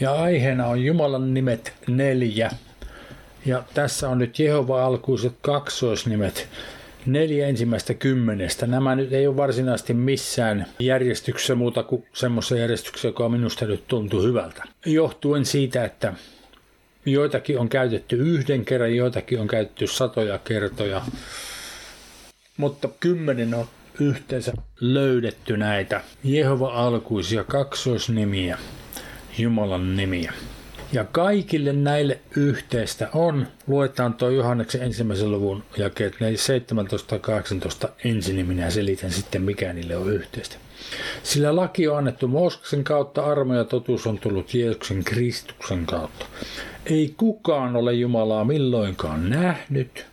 Ja aiheena on Jumalan nimet neljä. Ja tässä on nyt Jehova alkuiset kaksoisnimet neljä ensimmäistä kymmenestä. Nämä nyt ei ole varsinaisesti missään järjestyksessä muuta kuin semmoisessa järjestyksessä, joka minusta nyt tuntuu hyvältä. Johtuen siitä, että joitakin on käytetty yhden kerran, joitakin on käytetty satoja kertoja. Mutta kymmenen on yhteensä löydetty näitä Jehova-alkuisia kaksoisnimiä, Jumalan nimiä. Ja kaikille näille yhteistä on, luetaan tuo Johanneksen ensimmäisen luvun jakeet 17-18 ensin, niin minä selitän sitten mikä niille on yhteistä. Sillä laki on annettu Mooseksen kautta, armo ja totuus on tullut Jeesuksen Kristuksen kautta. Ei kukaan ole Jumalaa milloinkaan nähnyt.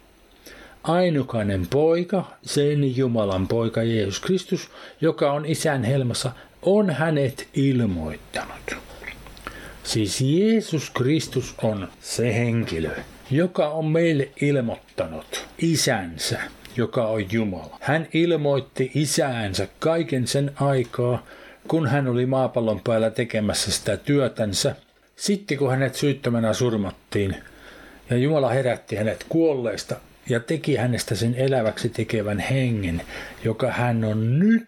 Ainukainen poika, sen Jumalan poika Jeesus Kristus, joka on isän helmassa, on hänet ilmoittanut. Siis Jeesus Kristus on se henkilö, joka on meille ilmoittanut isänsä, joka on Jumala. Hän ilmoitti isäänsä kaiken sen aikaa, kun hän oli maapallon päällä tekemässä sitä työtänsä. Sitten kun hänet syyttömänä surmattiin ja Jumala herätti hänet kuolleista ja teki hänestä sen eläväksi tekevän hengen, joka hän on nyt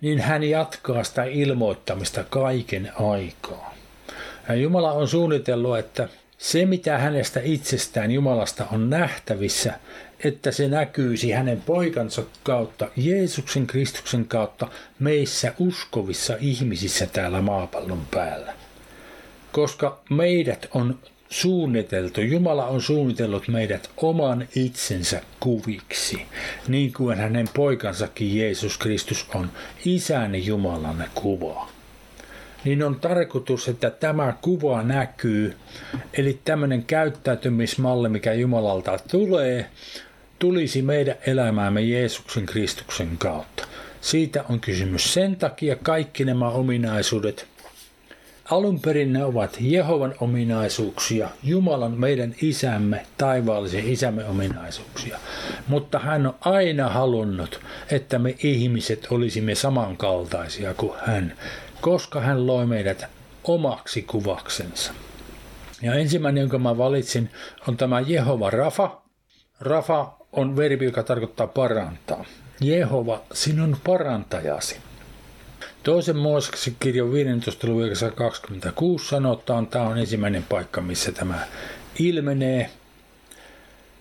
niin hän jatkaa sitä ilmoittamista kaiken aikaa. Ja Jumala on suunnitellut, että se mitä hänestä itsestään Jumalasta on nähtävissä, että se näkyisi hänen poikansa kautta, Jeesuksen Kristuksen kautta meissä uskovissa ihmisissä täällä maapallon päällä. Koska meidät on suunniteltu, Jumala on suunnitellut meidät oman itsensä kuviksi, niin kuin hänen poikansakin Jeesus Kristus on isän Jumalan kuva. Niin on tarkoitus, että tämä kuva näkyy, eli tämmöinen käyttäytymismalli, mikä Jumalalta tulee, tulisi meidän elämäämme Jeesuksen Kristuksen kautta. Siitä on kysymys. Sen takia kaikki nämä ominaisuudet Alun perin ne ovat Jehovan ominaisuuksia, Jumalan meidän isämme, taivaallisen isämme ominaisuuksia. Mutta hän on aina halunnut, että me ihmiset olisimme samankaltaisia kuin hän, koska hän loi meidät omaksi kuvaksensa. Ja ensimmäinen, jonka mä valitsin, on tämä Jehova Rafa. Rafa on verbi, joka tarkoittaa parantaa. Jehova, sinun parantajasi. Toisen Mooseksen kirjan 15. luvun 26 sanotaan, tämä on ensimmäinen paikka, missä tämä ilmenee.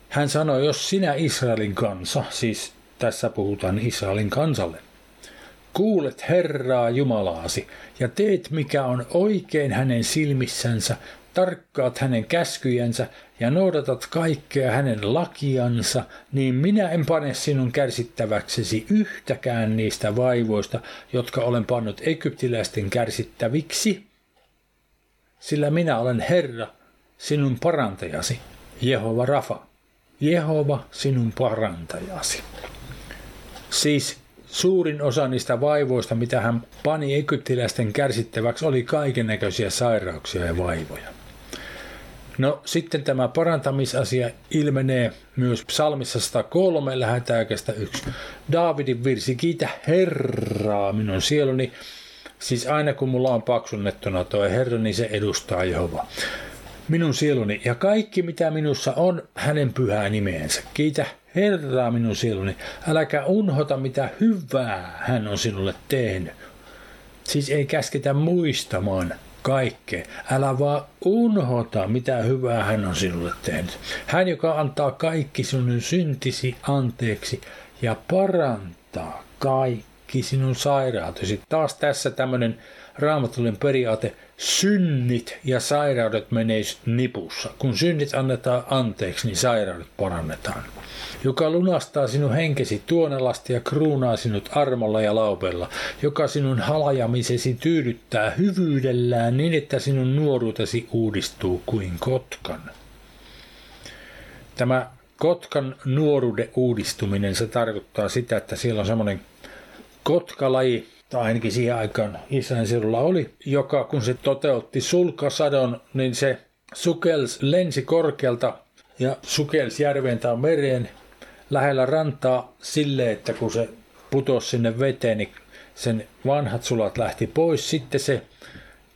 Hän sanoi, jos sinä Israelin kansa, siis tässä puhutaan Israelin kansalle, kuulet Herraa Jumalaasi ja teet mikä on oikein hänen silmissänsä tarkkaat hänen käskyjensä ja noudatat kaikkea hänen lakiansa, niin minä en pane sinun kärsittäväksesi yhtäkään niistä vaivoista, jotka olen pannut egyptiläisten kärsittäviksi, sillä minä olen Herra, sinun parantajasi, Jehova Rafa. Jehova, sinun parantajasi. Siis suurin osa niistä vaivoista, mitä hän pani egyptiläisten kärsittäväksi, oli kaiken näköisiä sairauksia ja vaivoja. No sitten tämä parantamisasia ilmenee myös psalmissa 103, lähdetään yksi. Daavidin virsi, kiitä Herraa minun sieluni. Siis aina kun mulla on paksunnettuna tuo Herra, niin se edustaa Jehova. Minun sieluni ja kaikki mitä minussa on hänen pyhää nimeensä. Kiitä Herraa minun sieluni. Äläkä unhota mitä hyvää hän on sinulle tehnyt. Siis ei käsketä muistamaan kaikkea. Älä vaan unhota, mitä hyvää hän on sinulle tehnyt. Hän, joka antaa kaikki sinun syntisi anteeksi ja parantaa kaikki sinun sairautesi. Taas tässä tämmöinen raamatullinen periaate, synnit ja sairaudet meneis nipussa. Kun synnit annetaan anteeksi, niin sairaudet parannetaan joka lunastaa sinun henkesi tuonelasti ja kruunaa sinut armolla ja laupella, joka sinun halajamisesi tyydyttää hyvyydellään niin, että sinun nuoruutesi uudistuu kuin kotkan. Tämä kotkan nuoruuden uudistuminen, se tarkoittaa sitä, että siellä on semmoinen kotkalaji, tai ainakin siihen aikaan Israelin seudulla oli, joka kun se toteutti sulkasadon, niin se sukels lensi korkealta ja sukelsi järveen tai mereen lähellä rantaa sille, että kun se putosi sinne veteen, niin sen vanhat sulat lähti pois. Sitten se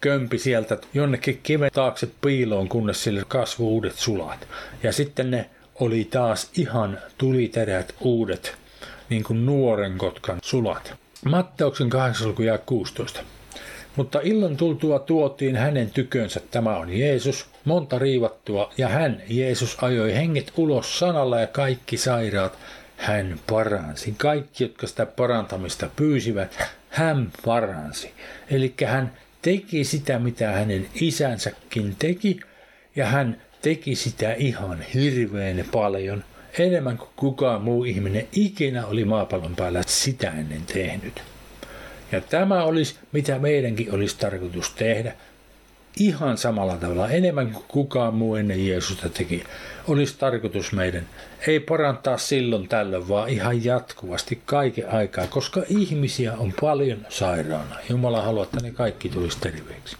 kömpi sieltä jonnekin kiven taakse piiloon, kunnes sille kasvu uudet sulat. Ja sitten ne oli taas ihan tuliterät uudet, niin kuin nuoren kotkan sulat. Matteuksen 8. luku 16. Mutta illan tultua tuotiin hänen tykönsä, tämä on Jeesus, monta riivattua, ja hän, Jeesus, ajoi henget ulos sanalla ja kaikki sairaat hän paransi. Kaikki, jotka sitä parantamista pyysivät, hän paransi. Eli hän teki sitä, mitä hänen isänsäkin teki, ja hän teki sitä ihan hirveän paljon, enemmän kuin kukaan muu ihminen ikinä oli maapallon päällä sitä ennen tehnyt. Ja tämä olisi, mitä meidänkin olisi tarkoitus tehdä, ihan samalla tavalla, enemmän kuin kukaan muu ennen Jeesusta teki, olisi tarkoitus meidän ei parantaa silloin tällöin, vaan ihan jatkuvasti kaiken aikaa, koska ihmisiä on paljon sairaana. Jumala haluaa, että ne kaikki tulisi terveeksi.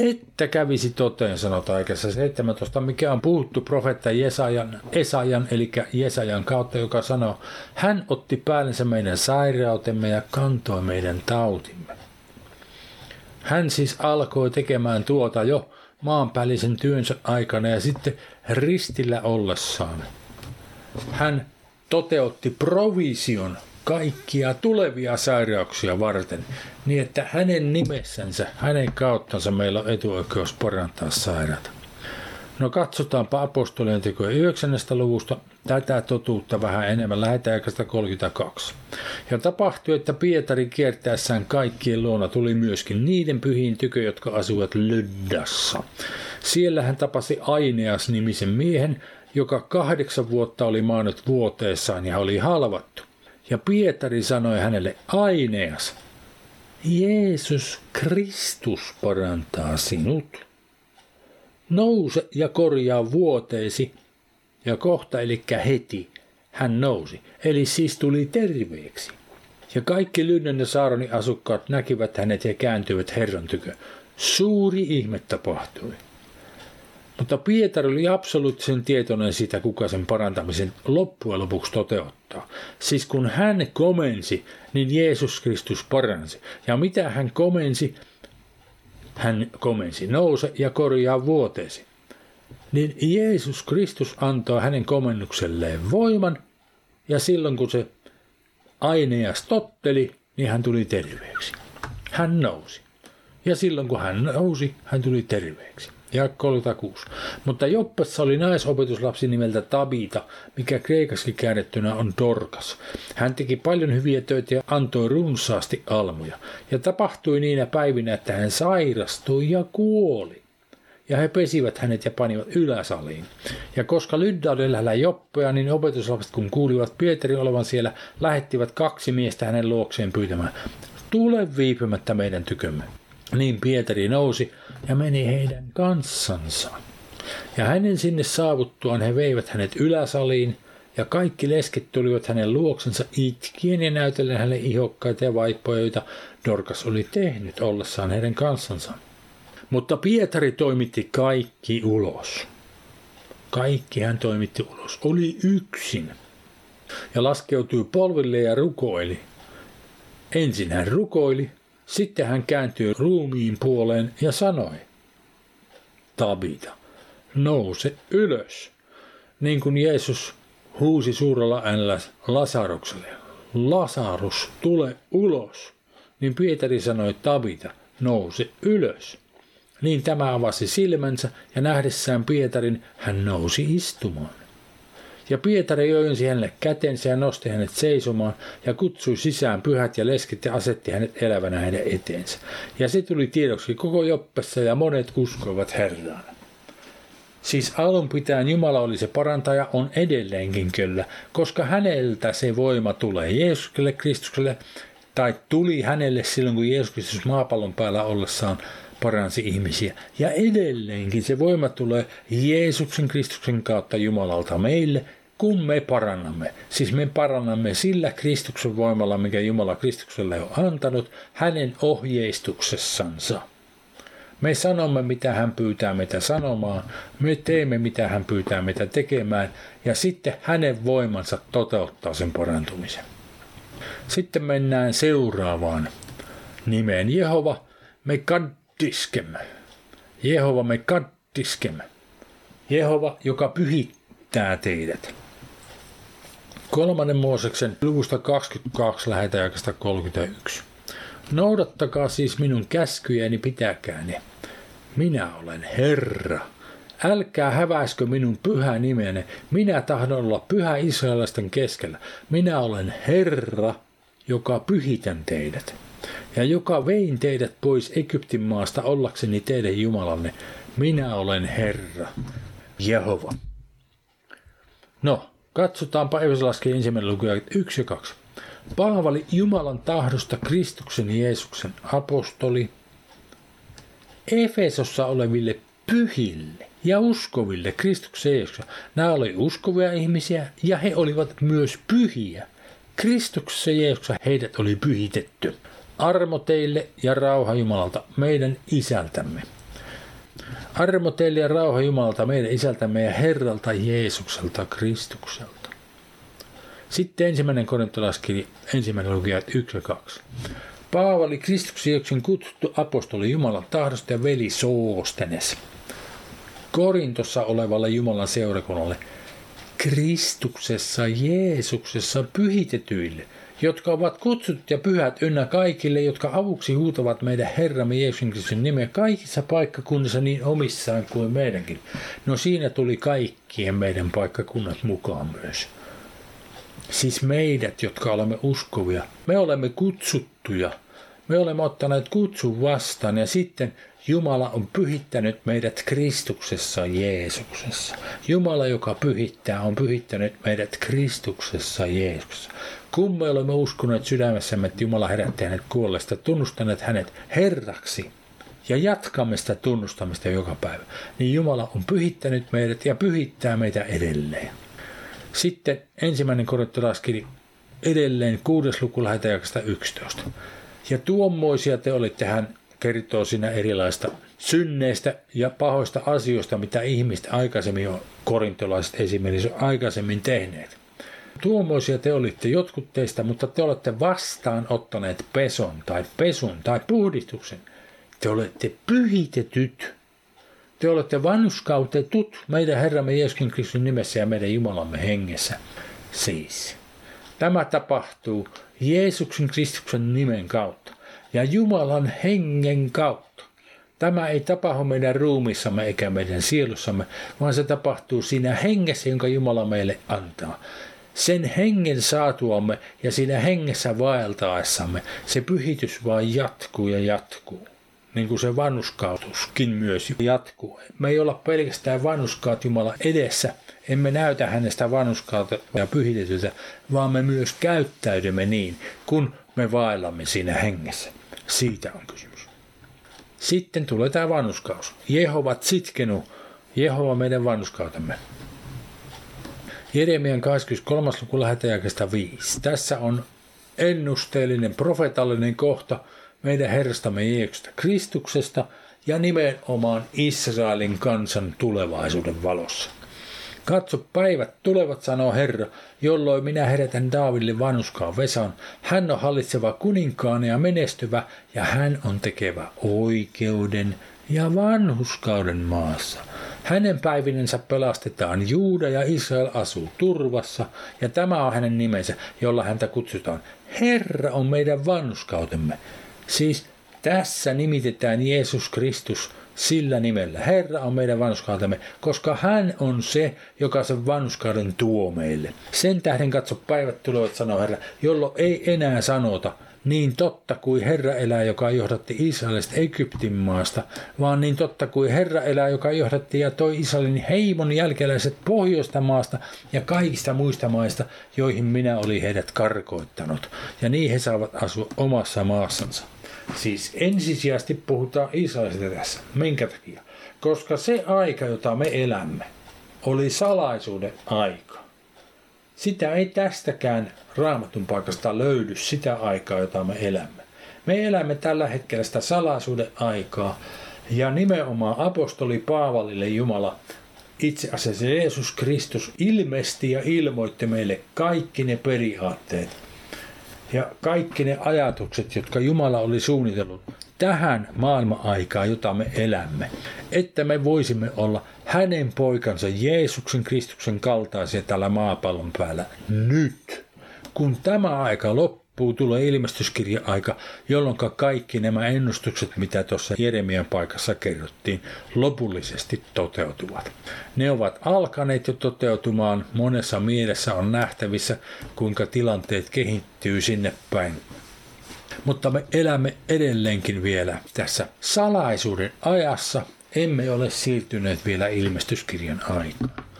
Että kävisi toteen, sanotaan aikaisessa 17, mikä on puhuttu profetta Jesajan, Esajan, eli Jesajan kautta, joka sanoo, hän otti päällensä meidän sairautemme ja kantoi meidän tautimme. Hän siis alkoi tekemään tuota jo maanpäällisen työnsä aikana ja sitten ristillä ollessaan. Hän toteutti provision kaikkia tulevia sairauksia varten, niin että hänen nimessänsä, hänen kauttansa meillä on etuoikeus parantaa sairaata. No katsotaanpa apostolien tekoja 9. luvusta tätä totuutta vähän enemmän. Lähetään 32. Ja tapahtui, että Pietari kiertäessään kaikkien luona tuli myöskin niiden pyhiin tykö, jotka asuvat Lyddassa. Siellä hän tapasi Aineas nimisen miehen, joka kahdeksan vuotta oli maannut vuoteessaan ja oli halvattu. Ja Pietari sanoi hänelle, Aineas, Jeesus Kristus parantaa sinut nouse ja korjaa vuoteesi. Ja kohta, eli heti, hän nousi, eli siis tuli terveeksi. Ja kaikki Lynnen ja Saaronin asukkaat näkivät hänet ja kääntyivät Herran tykö. Suuri ihme tapahtui. Mutta Pietari oli absoluuttisen tietoinen siitä, kuka sen parantamisen loppujen lopuksi toteuttaa. Siis kun hän komensi, niin Jeesus Kristus paransi. Ja mitä hän komensi, hän komensi, nouse ja korjaa vuoteesi. Niin Jeesus Kristus antoi hänen komennukselleen voiman, ja silloin kun se aineas totteli, niin hän tuli terveeksi. Hän nousi. Ja silloin kun hän nousi, hän tuli terveeksi ja 36. Mutta Joppassa oli naisopetuslapsi nimeltä Tabita, mikä kreikaskin käännettynä on Dorkas. Hän teki paljon hyviä töitä ja antoi runsaasti almuja. Ja tapahtui niinä päivinä, että hän sairastui ja kuoli. Ja he pesivät hänet ja panivat yläsaliin. Ja koska Lydda oli lähellä Joppea, niin opetuslapset kun kuulivat Pietari olevan siellä, lähettivät kaksi miestä hänen luokseen pyytämään, tule viipymättä meidän tykömme. Niin Pietari nousi ja meni heidän kanssansa. Ja hänen sinne saavuttuaan he veivät hänet yläsaliin, ja kaikki lesket tulivat hänen luoksensa itkien ja näytellen hänelle ihokkaita ja vaippoja, joita Dorkas oli tehnyt ollessaan heidän kanssansa. Mutta Pietari toimitti kaikki ulos. Kaikki hän toimitti ulos. Oli yksin. Ja laskeutui polville ja rukoili. Ensin hän rukoili, sitten hän kääntyi ruumiin puoleen ja sanoi, Tabita, nouse ylös. Niin kuin Jeesus huusi suurella äänellä Lasarukselle, Lasarus, tule ulos. Niin Pietari sanoi Tabita, nouse ylös. Niin tämä avasi silmänsä ja nähdessään Pietarin hän nousi istumaan. Ja Pietari joinsi hänelle kätensä ja nosti hänet seisomaan ja kutsui sisään pyhät ja leskit ja asetti hänet elävänä hänen eteensä. Ja se tuli tiedoksi koko Joppessa ja monet uskoivat Herraan. Siis alun pitäen Jumala oli se parantaja, on edelleenkin kyllä, koska häneltä se voima tulee Jeesukselle Kristukselle, tai tuli hänelle silloin, kun Jeesus Kristus maapallon päällä ollessaan paransi ihmisiä. Ja edelleenkin se voima tulee Jeesuksen Kristuksen kautta Jumalalta meille, kun me parannamme. Siis me parannamme sillä Kristuksen voimalla, mikä Jumala Kristukselle on antanut, hänen ohjeistuksessansa. Me sanomme, mitä hän pyytää meitä sanomaan, me teemme, mitä hän pyytää meitä tekemään, ja sitten hänen voimansa toteuttaa sen parantumisen. Sitten mennään seuraavaan nimeen. Jehova, me kaddiskem. Jehova me kaddiskem. Jehova, joka pyhittää teidät. Kolmannen Mooseksen luvusta 22 lähetä 31. Noudattakaa siis minun käskyjäni, pitäkää ne. Minä olen Herra. Älkää häväiskö minun pyhä nimeni. Minä tahdon olla pyhä israelaisten keskellä. Minä olen Herra, joka pyhitän teidät. Ja joka vein teidät pois Egyptin maasta ollakseni teidän Jumalanne. Minä olen Herra, Jehova. No, katsotaanpa Efesolaskin ensimmäinen luku 1 ja 2. Paavali Jumalan tahdosta Kristuksen Jeesuksen apostoli Efesossa oleville pyhille ja uskoville Kristuksen Jeesuksessa. Nämä olivat uskovia ihmisiä ja he olivat myös pyhiä. Kristuksessa Jeesuksessa heidät oli pyhitetty. Armo teille ja rauha Jumalalta, meidän isältämme. Armo teille ja rauha Jumalalta, meidän isältämme ja Herralta Jeesukselta Kristukselta. Sitten ensimmäinen korintolaiskirja, ensimmäinen lukija 1 ja 2. Paavali Kristuksen kutsuttu apostoli Jumalan tahdosta ja veli Soostenes. Korintossa olevalle Jumalan seurakunnalle Kristuksessa Jeesuksessa pyhitetyille, jotka ovat kutsutut ja pyhät ynnä kaikille, jotka avuksi huutavat meidän Herramme Jeesuksen Kristuksen nimeä kaikissa paikkakunnissa niin omissaan kuin meidänkin. No siinä tuli kaikkien meidän paikkakunnat mukaan myös. Siis meidät, jotka olemme uskovia, me olemme kutsuttuja. Me olemme ottaneet kutsun vastaan ja sitten Jumala on pyhittänyt meidät Kristuksessa Jeesuksessa. Jumala, joka pyhittää, on pyhittänyt meidät Kristuksessa Jeesuksessa. Kun me olemme uskoneet sydämessämme, että Jumala herätti hänet kuolleesta, tunnustaneet hänet Herraksi ja jatkamme sitä tunnustamista joka päivä, niin Jumala on pyhittänyt meidät ja pyhittää meitä edelleen. Sitten ensimmäinen korintolaiskirja edelleen kuudes luku lähetäjäkstä 11. Ja tuommoisia te olitte, hän kertoo siinä erilaista synneistä ja pahoista asioista, mitä ihmiset aikaisemmin on, korintolaiset esimerkiksi aikaisemmin tehneet. Tuommoisia te olitte jotkut teistä, mutta te olette vastaan ottaneet peson tai pesun tai puhdistuksen. Te olette pyhitetyt te olette vanhuskautetut meidän Herramme Jeesuksen Kristuksen nimessä ja meidän Jumalamme hengessä. Siis. Tämä tapahtuu Jeesuksen Kristuksen nimen kautta ja Jumalan hengen kautta. Tämä ei tapahdu meidän ruumissamme eikä meidän sielussamme, vaan se tapahtuu siinä hengessä, jonka Jumala meille antaa. Sen hengen saatuamme ja siinä hengessä vaeltaessamme se pyhitys vain jatkuu ja jatkuu niin kuin se vannuskautuskin myös jatkuu. Me ei olla pelkästään vannuskaat Jumala edessä, emme näytä hänestä vannuskautta ja pyhitetyltä, vaan me myös käyttäydymme niin, kun me vaellamme siinä hengessä. Siitä on kysymys. Sitten tulee tämä vannuskaus. Jehova sitkenu, Jehova meidän vannuskautemme. Jeremian 23. luku lähetäjäkestä 5. Tässä on ennusteellinen, profetallinen kohta – meidän Herrastamme Jeesusta Kristuksesta ja nimenomaan Israelin kansan tulevaisuuden valossa. Katso, päivät tulevat, sanoo Herra, jolloin minä herätän Daaville vanhuskaan Vesan. Hän on hallitseva kuninkaan ja menestyvä, ja hän on tekevä oikeuden ja vanhuskauden maassa. Hänen päivinensä pelastetaan, Juuda ja Israel asuu turvassa, ja tämä on hänen nimensä, jolla häntä kutsutaan. Herra on meidän vanhuskautemme. Siis tässä nimitetään Jeesus Kristus sillä nimellä. Herra on meidän vanhuskautemme, koska hän on se, joka sen vanhuskauden tuo meille. Sen tähden katso päivät tulevat, sanoo Herra, jolloin ei enää sanota, niin totta kuin Herra elää, joka johdatti Israelista Egyptin maasta, vaan niin totta kuin Herra elää, joka johdatti ja toi Israelin heimon jälkeläiset pohjoista maasta ja kaikista muista maista, joihin minä olin heidät karkoittanut. Ja niin he saavat asua omassa maassansa. Siis ensisijaisesti puhutaan Israelista tässä. Minkä takia? Koska se aika, jota me elämme, oli salaisuuden aika. Sitä ei tästäkään raamatun paikasta löydy sitä aikaa, jota me elämme. Me elämme tällä hetkellä sitä salaisuuden aikaa, ja nimenomaan apostoli Paavalille Jumala itse asiassa Jeesus Kristus ilmesti ja ilmoitti meille kaikki ne periaatteet, ja kaikki ne ajatukset, jotka Jumala oli suunnitellut tähän maailma-aikaan, jota me elämme, että me voisimme olla hänen poikansa Jeesuksen Kristuksen kaltaisia tällä maapallon päällä nyt. Kun tämä aika loppuu, tulee ilmestyskirjan aika, jolloin kaikki nämä ennustukset, mitä tuossa Jeremian paikassa kerrottiin, lopullisesti toteutuvat. Ne ovat alkaneet jo toteutumaan, monessa mielessä on nähtävissä, kuinka tilanteet kehittyy sinne päin mutta me elämme edelleenkin vielä tässä salaisuuden ajassa, emme ole siirtyneet vielä ilmestyskirjan aikaan.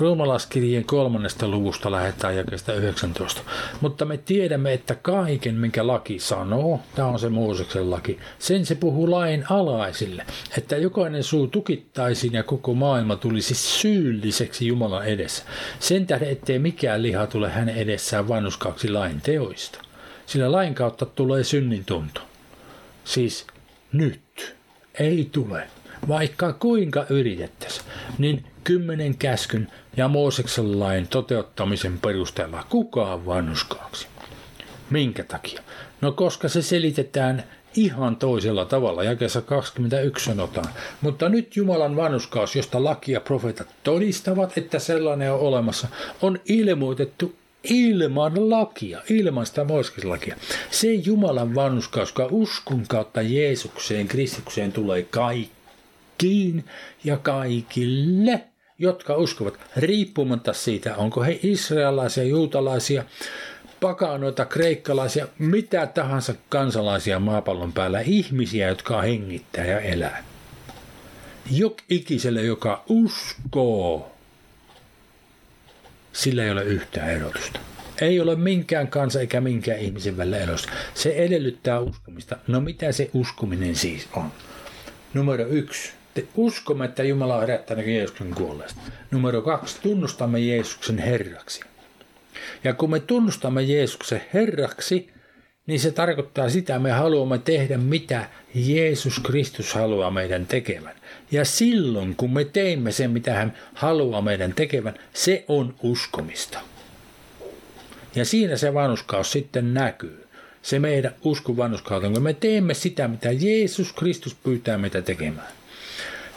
Roomalaskirjeen kolmannesta luvusta lähdetään jakeesta 19. Mutta me tiedämme, että kaiken, minkä laki sanoo, tämä on se Mooseksen laki, sen se puhuu lain alaisille, että jokainen suu tukittaisiin ja koko maailma tulisi syylliseksi Jumalan edessä. Sen tähden, ettei mikään liha tule hänen edessään vannuskaaksi lain teoista. Sillä lain kautta tulee synnin tunto. Siis nyt ei tule vaikka kuinka yritettäisiin, niin kymmenen käskyn ja Mooseksen lain toteuttamisen perusteella kukaan vannuskaaksi. Minkä takia? No koska se selitetään ihan toisella tavalla, jakeessa 21 sanotaan. Mutta nyt Jumalan vannuskaus, josta laki ja profeetat todistavat, että sellainen on olemassa, on ilmoitettu ilman lakia, ilman sitä Mooseslakia. Se Jumalan vannuskaus, joka uskon kautta Jeesukseen, Kristukseen tulee kaikki kaikkiin ja kaikille, jotka uskovat, riippumatta siitä, onko he israelaisia, juutalaisia, pakanoita, kreikkalaisia, mitä tahansa kansalaisia maapallon päällä, ihmisiä, jotka hengittää ja elää. Jok ikiselle, joka uskoo, sillä ei ole yhtään erotusta. Ei ole minkään kansa eikä minkään ihmisen välillä erotusta. Se edellyttää uskomista. No mitä se uskominen siis on? Numero yksi uskomme, että Jumala on herättänyt Jeesuksen kuolleesta. Numero kaksi, tunnustamme Jeesuksen Herraksi. Ja kun me tunnustamme Jeesuksen Herraksi, niin se tarkoittaa sitä, että me haluamme tehdä mitä Jeesus Kristus haluaa meidän tekevän. Ja silloin, kun me teemme sen, mitä hän haluaa meidän tekevän, se on uskomista. Ja siinä se vanhuskaus sitten näkyy. Se meidän uskon vanhuskaus, kun me teemme sitä, mitä Jeesus Kristus pyytää meitä tekemään.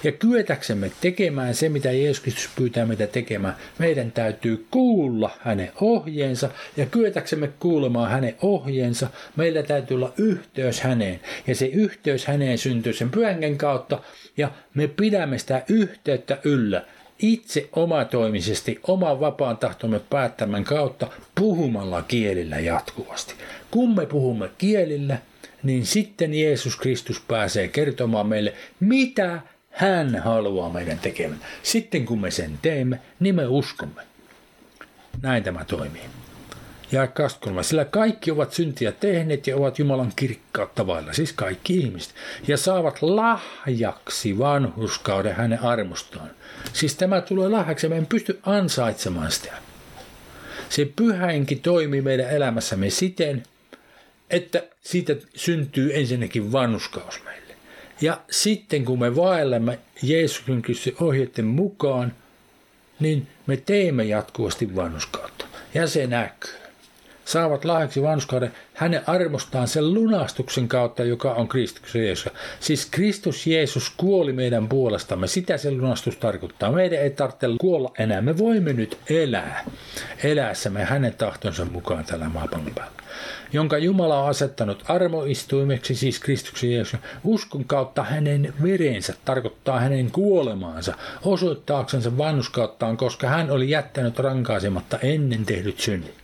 Ja kyetäksemme tekemään se, mitä Jeesus Kristus pyytää meitä tekemään, meidän täytyy kuulla hänen ohjeensa. Ja kyetäksemme kuulemaan hänen ohjeensa, meillä täytyy olla yhteys häneen. Ja se yhteys häneen syntyy sen pyhängen kautta, ja me pidämme sitä yhteyttä yllä itse omatoimisesti, oman vapaan tahtomme päättämän kautta puhumalla kielillä jatkuvasti. Kun me puhumme kielillä, niin sitten Jeesus Kristus pääsee kertomaan meille, mitä hän haluaa meidän tekemään. Sitten kun me sen teemme, niin me uskomme. Näin tämä toimii. Ja 23. Sillä kaikki ovat syntiä tehneet ja ovat Jumalan kirkkautta vailla, siis kaikki ihmiset, ja saavat lahjaksi vanhuskauden hänen armostaan. Siis tämä tulee lahjaksi, me en pysty ansaitsemaan sitä. Se pyhäinkin toimii meidän elämässämme siten, että siitä syntyy ensinnäkin vanhuskaus meille. Ja sitten kun me vaellemme Jeesuksen Kristuksen ohjeiden mukaan, niin me teemme jatkuvasti vanhuskautta. Ja se näkyy. Saavat lahjaksi vanhuskauden hänen armostaan sen lunastuksen kautta, joka on Kristus Jeesus. Siis Kristus Jeesus kuoli meidän puolestamme. Sitä se lunastus tarkoittaa. Meidän ei tarvitse kuolla enää. Me voimme nyt elää. Eläessämme hänen tahtonsa mukaan tällä maapallon päällä jonka Jumala on asettanut armoistuimeksi, siis Kristuksen Jeesus, uskon kautta hänen verensä, tarkoittaa hänen kuolemaansa, osoittaaksensa vannuskauttaan, koska hän oli jättänyt rankaisematta ennen tehdyt synnit.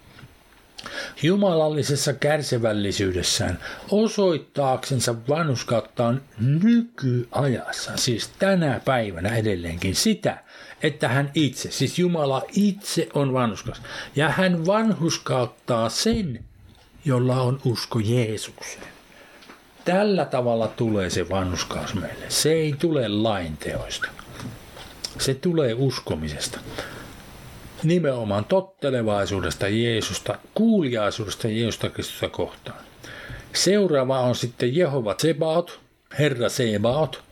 Jumalallisessa kärsivällisyydessään osoittaaksensa vanhuskauttaan nykyajassa, siis tänä päivänä edelleenkin sitä, että hän itse, siis Jumala itse on vanhuskas. Ja hän vanhuskauttaa sen, jolla on usko Jeesukseen. Tällä tavalla tulee se vanhuskaus meille. Se ei tule lainteoista. Se tulee uskomisesta. Nimenomaan tottelevaisuudesta Jeesusta, kuuliaisuudesta Jeesusta Kristusta kohtaan. Seuraava on sitten Jehova Sebaot, Herra Sebaot,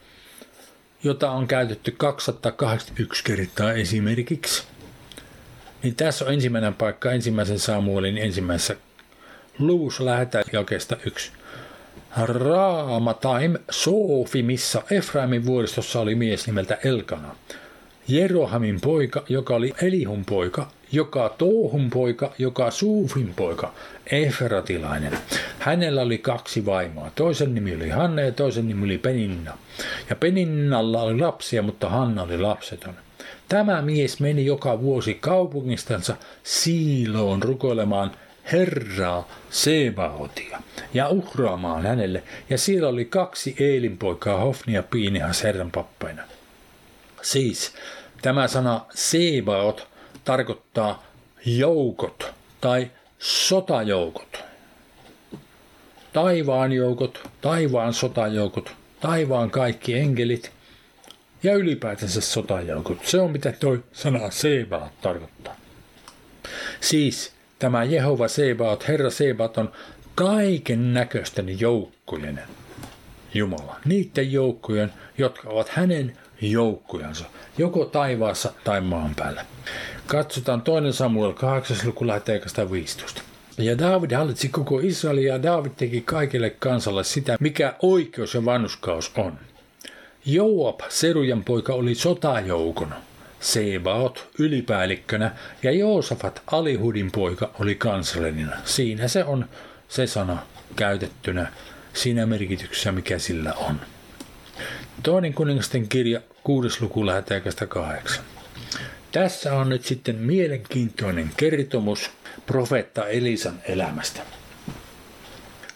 jota on käytetty 281 kertaa esimerkiksi. Niin tässä on ensimmäinen paikka ensimmäisen Samuelin ensimmäisessä luvussa lähetään jakesta yksi. Raamataim Sofi, missä Efraimin vuoristossa oli mies nimeltä Elkana. Jerohamin poika, joka oli Elihun poika, joka Toohun poika, joka Suufin poika, Efratilainen. Hänellä oli kaksi vaimoa. Toisen nimi oli Hanna ja toisen nimi oli Peninna. Ja Peninnalla oli lapsia, mutta Hanna oli lapseton. Tämä mies meni joka vuosi kaupungistansa Siiloon rukoilemaan Herraa Sebaotia ja uhraamaan hänelle. Ja siellä oli kaksi Eelin poikaa, Hofni ja Piinehas Herran pappaina. Siis tämä sana Sebaot tarkoittaa joukot tai sotajoukot. Taivaan joukot, taivaan sotajoukot, taivaan kaikki enkelit ja ylipäätänsä sotajoukot. Se on mitä toi sana Sebaot tarkoittaa. Siis tämä Jehova Sebaot, Herra Sebaot on kaiken näköisten joukkojen Jumala. Niiden joukkojen, jotka ovat hänen joukkojansa, joko taivaassa tai maan päällä. Katsotaan toinen Samuel 8. luku lähtee 15. Ja David hallitsi koko Israelia ja David teki kaikille kansalle sitä, mikä oikeus ja vannuskaus on. Joab, Serujan poika, oli sotajoukona. Sebaot ylipäällikkönä ja Joosafat Alihudin poika oli kansallinen. Siinä se on se sana käytettynä siinä merkityksessä, mikä sillä on. Toinen kuningasten kirja, kuudes luku lähetäkästä kahdeksan. Tässä on nyt sitten mielenkiintoinen kertomus profeetta Elisan elämästä.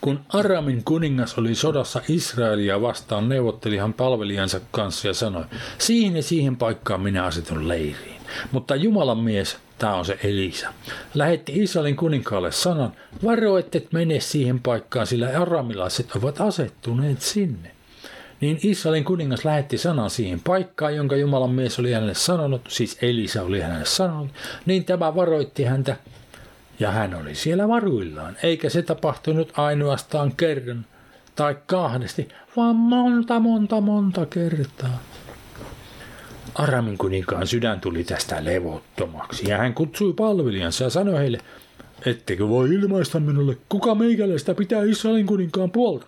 Kun Aramin kuningas oli sodassa Israelia vastaan, neuvotteli hän palvelijansa kanssa ja sanoi, siihen ja siihen paikkaan minä asetun leiriin. Mutta Jumalan mies, tämä on se Elisa, lähetti Israelin kuninkaalle sanan, varo et mene siihen paikkaan, sillä aramilaiset ovat asettuneet sinne. Niin Israelin kuningas lähetti sanan siihen paikkaan, jonka Jumalan mies oli hänelle sanonut, siis Elisa oli hänelle sanonut, niin tämä varoitti häntä ja hän oli siellä varuillaan, eikä se tapahtunut ainoastaan kerran tai kahdesti, vaan monta, monta, monta kertaa. Aramin kuninkaan sydän tuli tästä levottomaksi ja hän kutsui palvelijansa ja sanoi heille, ettekö voi ilmaista minulle, kuka meikäläistä pitää Israelin kuninkaan puolta.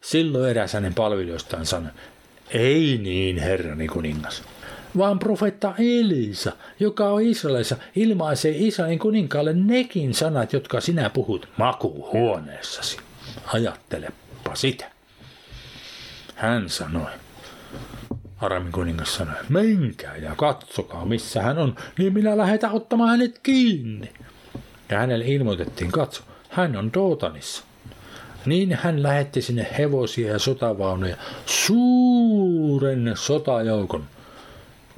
Silloin eräs hänen palvelijoistaan sanoi, ei niin, herrani kuningas vaan profetta Elisa, joka on Israelissa, ilmaisee Israelin kuninkaalle nekin sanat, jotka sinä puhut makuuhuoneessasi. Ajattelepa sitä. Hän sanoi, Aramin kuningas sanoi, menkää ja katsokaa missä hän on, niin minä lähetän ottamaan hänet kiinni. Ja hänelle ilmoitettiin, katso, hän on Dootanissa. Niin hän lähetti sinne hevosia ja sotavaunuja, suuren sotajoukon –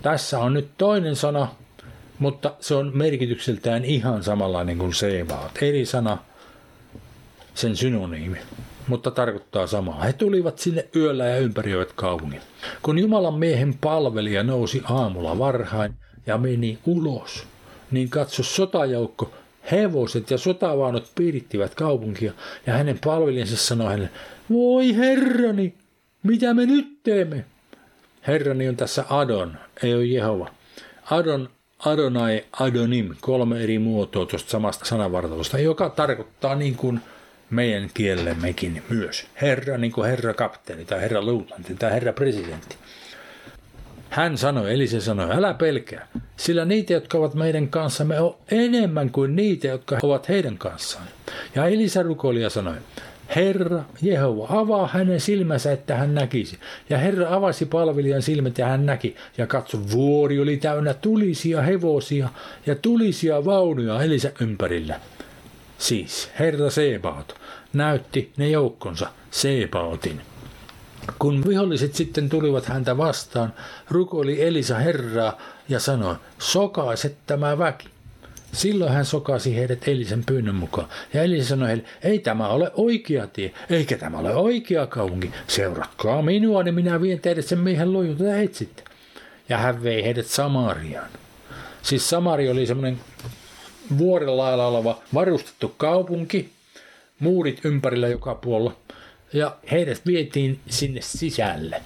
tässä on nyt toinen sana, mutta se on merkitykseltään ihan samanlainen kuin Sebaat. Eri sana, sen synonyymi, mutta tarkoittaa samaa. He tulivat sinne yöllä ja ympäröivät kaupungin. Kun Jumalan miehen palvelija nousi aamulla varhain ja meni ulos, niin katso sotajoukko, hevoset ja sotavaunut piirittivät kaupunkia ja hänen palvelijansa sanoi hänelle, voi herrani, mitä me nyt teemme? Herrani on tässä Adon, ei ole Jehova. Adon, Adonai, Adonim, kolme eri muotoa tuosta samasta sanavartalosta, joka tarkoittaa niin kuin meidän kiellemmekin myös. Herra, niin kuin herra kapteeni tai herra luutnantti tai herra presidentti. Hän sanoi, eli se sanoi, älä pelkää, sillä niitä, jotka ovat meidän kanssamme, on enemmän kuin niitä, jotka ovat heidän kanssaan. Ja Elisa rukoilija sanoi, Herra Jehova, avaa hänen silmänsä, että hän näkisi. Ja Herra avasi palvelijan silmät ja hän näki. Ja katso, vuori oli täynnä tulisia hevosia ja tulisia vaunuja Elisa ympärillä. Siis Herra Sebaot näytti ne joukkonsa Sebaotin. Kun viholliset sitten tulivat häntä vastaan, rukoili Elisa Herraa ja sanoi, sokaiset tämä väki. Silloin hän sokasi heidät Elisen pyynnön mukaan. Ja Elisa sanoi heille, ei tämä ole oikea tie, eikä tämä ole oikea kaupunki. Seuratkaa minua, niin minä vien teidät sen miehen luo, jota etsitte. Ja hän vei heidät Samariaan. Siis Samari oli semmoinen vuoren lailla oleva varustettu kaupunki, muurit ympärillä joka puolella. Ja heidät vietiin sinne sisälle.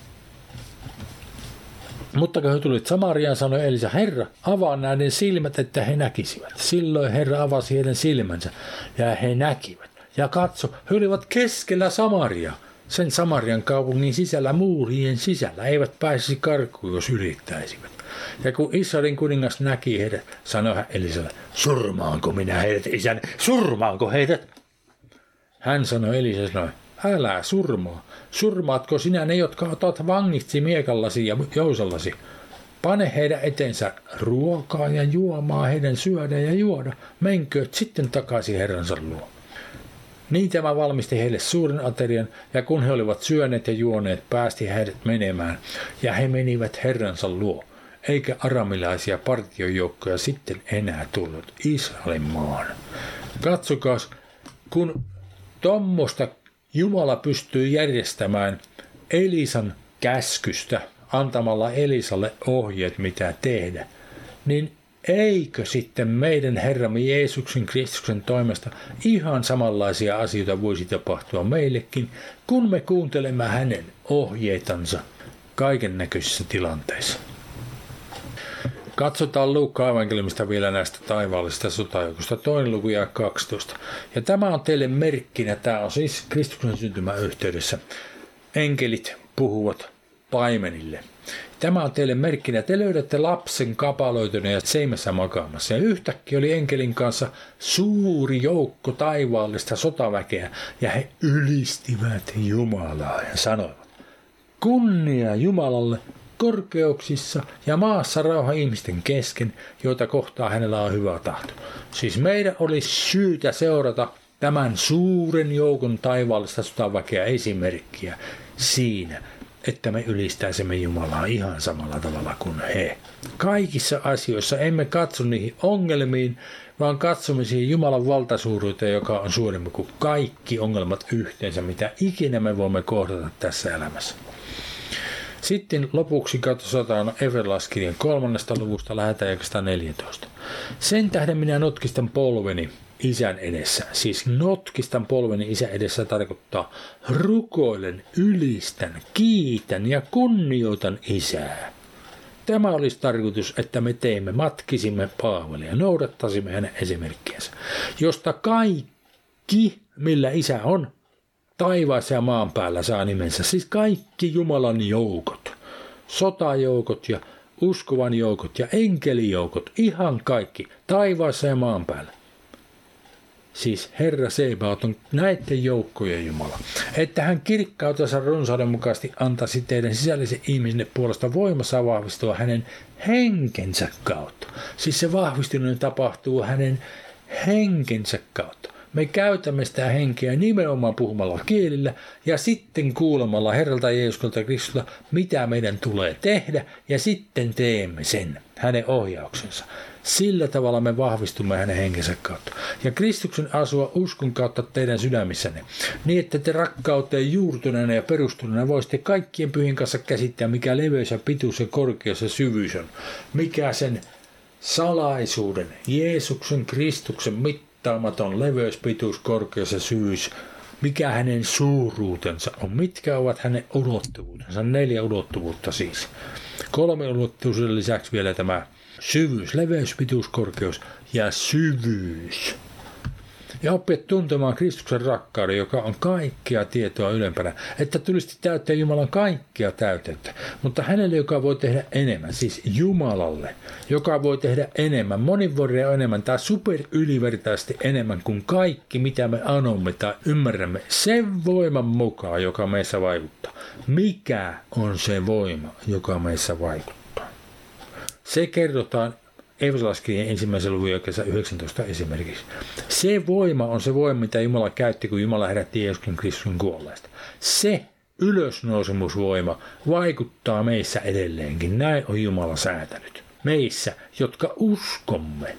Mutta kun he tulivat Samariaan, sanoi Elisa, Herra, avaa näiden silmät, että he näkisivät. Silloin Herra avasi heidän silmänsä, ja he näkivät. Ja katso, he olivat keskellä Samaria, sen Samarian kaupungin sisällä muurien sisällä, eivät pääsisi karkuun, jos yrittäisivät. Ja kun Israelin kuningas näki heidät, sanoi hän Elisalle, surmaanko minä heidät, isän, surmaanko heidät? Hän sanoi Elisa, sanoi, älä surmaa. Surmaatko sinä ne, jotka otat vangitsi miekallasi ja jousallasi? Pane heidän etensä ruokaa ja juomaa heidän syödä ja juoda. Menkööt sitten takaisin herransa luo. Niin tämä valmisti heille suuren aterian, ja kun he olivat syöneet ja juoneet, päästi heidät menemään, ja he menivät herransa luo, eikä aramilaisia partiojoukkoja sitten enää tullut Israelin maan. Katsokaas, kun tuommoista Jumala pystyy järjestämään Elisan käskystä antamalla Elisalle ohjeet, mitä tehdä, niin eikö sitten meidän Herramme Jeesuksen Kristuksen toimesta ihan samanlaisia asioita voisi tapahtua meillekin, kun me kuuntelemme hänen ohjeitansa kaiken näköisissä tilanteissa. Katsotaan Luukka evankeliumista vielä näistä taivaallisista sotajoukosta, toinen luku ja 12. Ja tämä on teille merkkinä, tämä on siis Kristuksen syntymän yhteydessä. Enkelit puhuvat paimenille. Tämä on teille merkkinä. Te löydätte lapsen kapaloituneen ja seimessä makaamassa. Ja yhtäkkiä oli enkelin kanssa suuri joukko taivaallista sotaväkeä. Ja he ylistivät Jumalaa ja sanoivat, kunnia Jumalalle korkeuksissa ja maassa rauha ihmisten kesken, joita kohtaa hänellä on hyvä tahto. Siis meidän olisi syytä seurata tämän suuren joukon taivaallista sotaväkeä esimerkkiä siinä, että me ylistäisimme Jumalaa ihan samalla tavalla kuin he. Kaikissa asioissa emme katso niihin ongelmiin, vaan katsomme siihen Jumalan valtasuuruuteen, joka on suurempi kuin kaikki ongelmat yhteensä, mitä ikinä me voimme kohdata tässä elämässä. Sitten lopuksi katsotaan Everlaskirjan kolmannesta luvusta lähetään 14. Sen tähden minä notkistan polveni isän edessä. Siis notkistan polveni isän edessä tarkoittaa rukoilen, ylistän, kiitän ja kunnioitan isää. Tämä olisi tarkoitus, että me teemme, matkisimme Paavelia, noudattaisimme hänen esimerkkiänsä, josta kaikki, millä isä on, taivaassa ja maan päällä saa nimensä. Siis kaikki Jumalan joukot, sotajoukot ja uskovan joukot ja enkelijoukot, ihan kaikki, taivaassa ja maan päällä. Siis Herra Sebaot on näiden joukkojen Jumala. Että hän kirkkautensa runsauden mukaisesti antaisi teidän sisällisen ihmisenne puolesta voimassa vahvistua hänen henkensä kautta. Siis se vahvistuminen tapahtuu hänen henkensä kautta. Me käytämme sitä henkeä nimenomaan puhumalla kielillä ja sitten kuulemalla Herralta Jeesuselta Kristusta, mitä meidän tulee tehdä ja sitten teemme sen, hänen ohjauksensa. Sillä tavalla me vahvistumme hänen henkensä kautta. Ja Kristuksen asua uskon kautta teidän sydämissänne, niin että te rakkauteen juurtuneena ja perustuneena voisitte kaikkien pyhin kanssa käsittää, mikä leveys ja pituus ja korkeus ja syvyys on. Mikä sen salaisuuden, Jeesuksen Kristuksen mittaamaton leveys, pituus, korkeus ja syvyys, mikä hänen suuruutensa on, mitkä ovat hänen ulottuvuutensa, neljä ulottuvuutta siis. Kolme ulottuvuuden lisäksi vielä tämä syvyys, leveys, pituus, korkeus ja syvyys. Ja oppia tuntemaan Kristuksen rakkauden, joka on kaikkea tietoa ylempänä, että tulisi täyttää Jumalan kaikkia täytettä. Mutta hänelle, joka voi tehdä enemmän, siis Jumalalle, joka voi tehdä enemmän, monin vuoden enemmän tai super ylivertaisesti enemmän kuin kaikki, mitä me anomme tai ymmärrämme, sen voiman mukaan, joka meissä vaikuttaa. Mikä on se voima, joka meissä vaikuttaa? Se kerrotaan Efesolaiskirjeen ensimmäisen luvun 19 esimerkiksi. Se voima on se voima, mitä Jumala käytti, kun Jumala herätti Jeesuksen Kristuksen kuolleesta. Se ylösnousemusvoima vaikuttaa meissä edelleenkin. Näin on Jumala säätänyt. Meissä, jotka uskomme.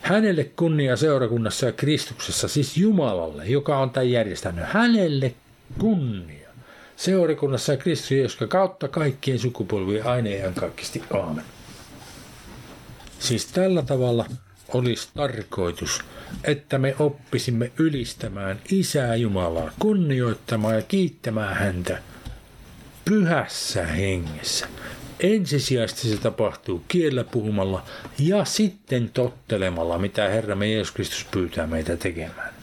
Hänelle kunnia seurakunnassa ja Kristuksessa, siis Jumalalle, joka on tämän järjestänyt. Hänelle kunnia. Seurakunnassa ja Kristuksessa, jotka kautta kaikkien sukupolvien aineen kaikkisti. Aamen. Siis tällä tavalla olisi tarkoitus, että me oppisimme ylistämään Isää Jumalaa, kunnioittamaan ja kiittämään häntä pyhässä hengessä, ensisijaisesti se tapahtuu kiellä puhumalla ja sitten tottelemalla, mitä Herramme Jeesus Kristus pyytää meitä tekemään.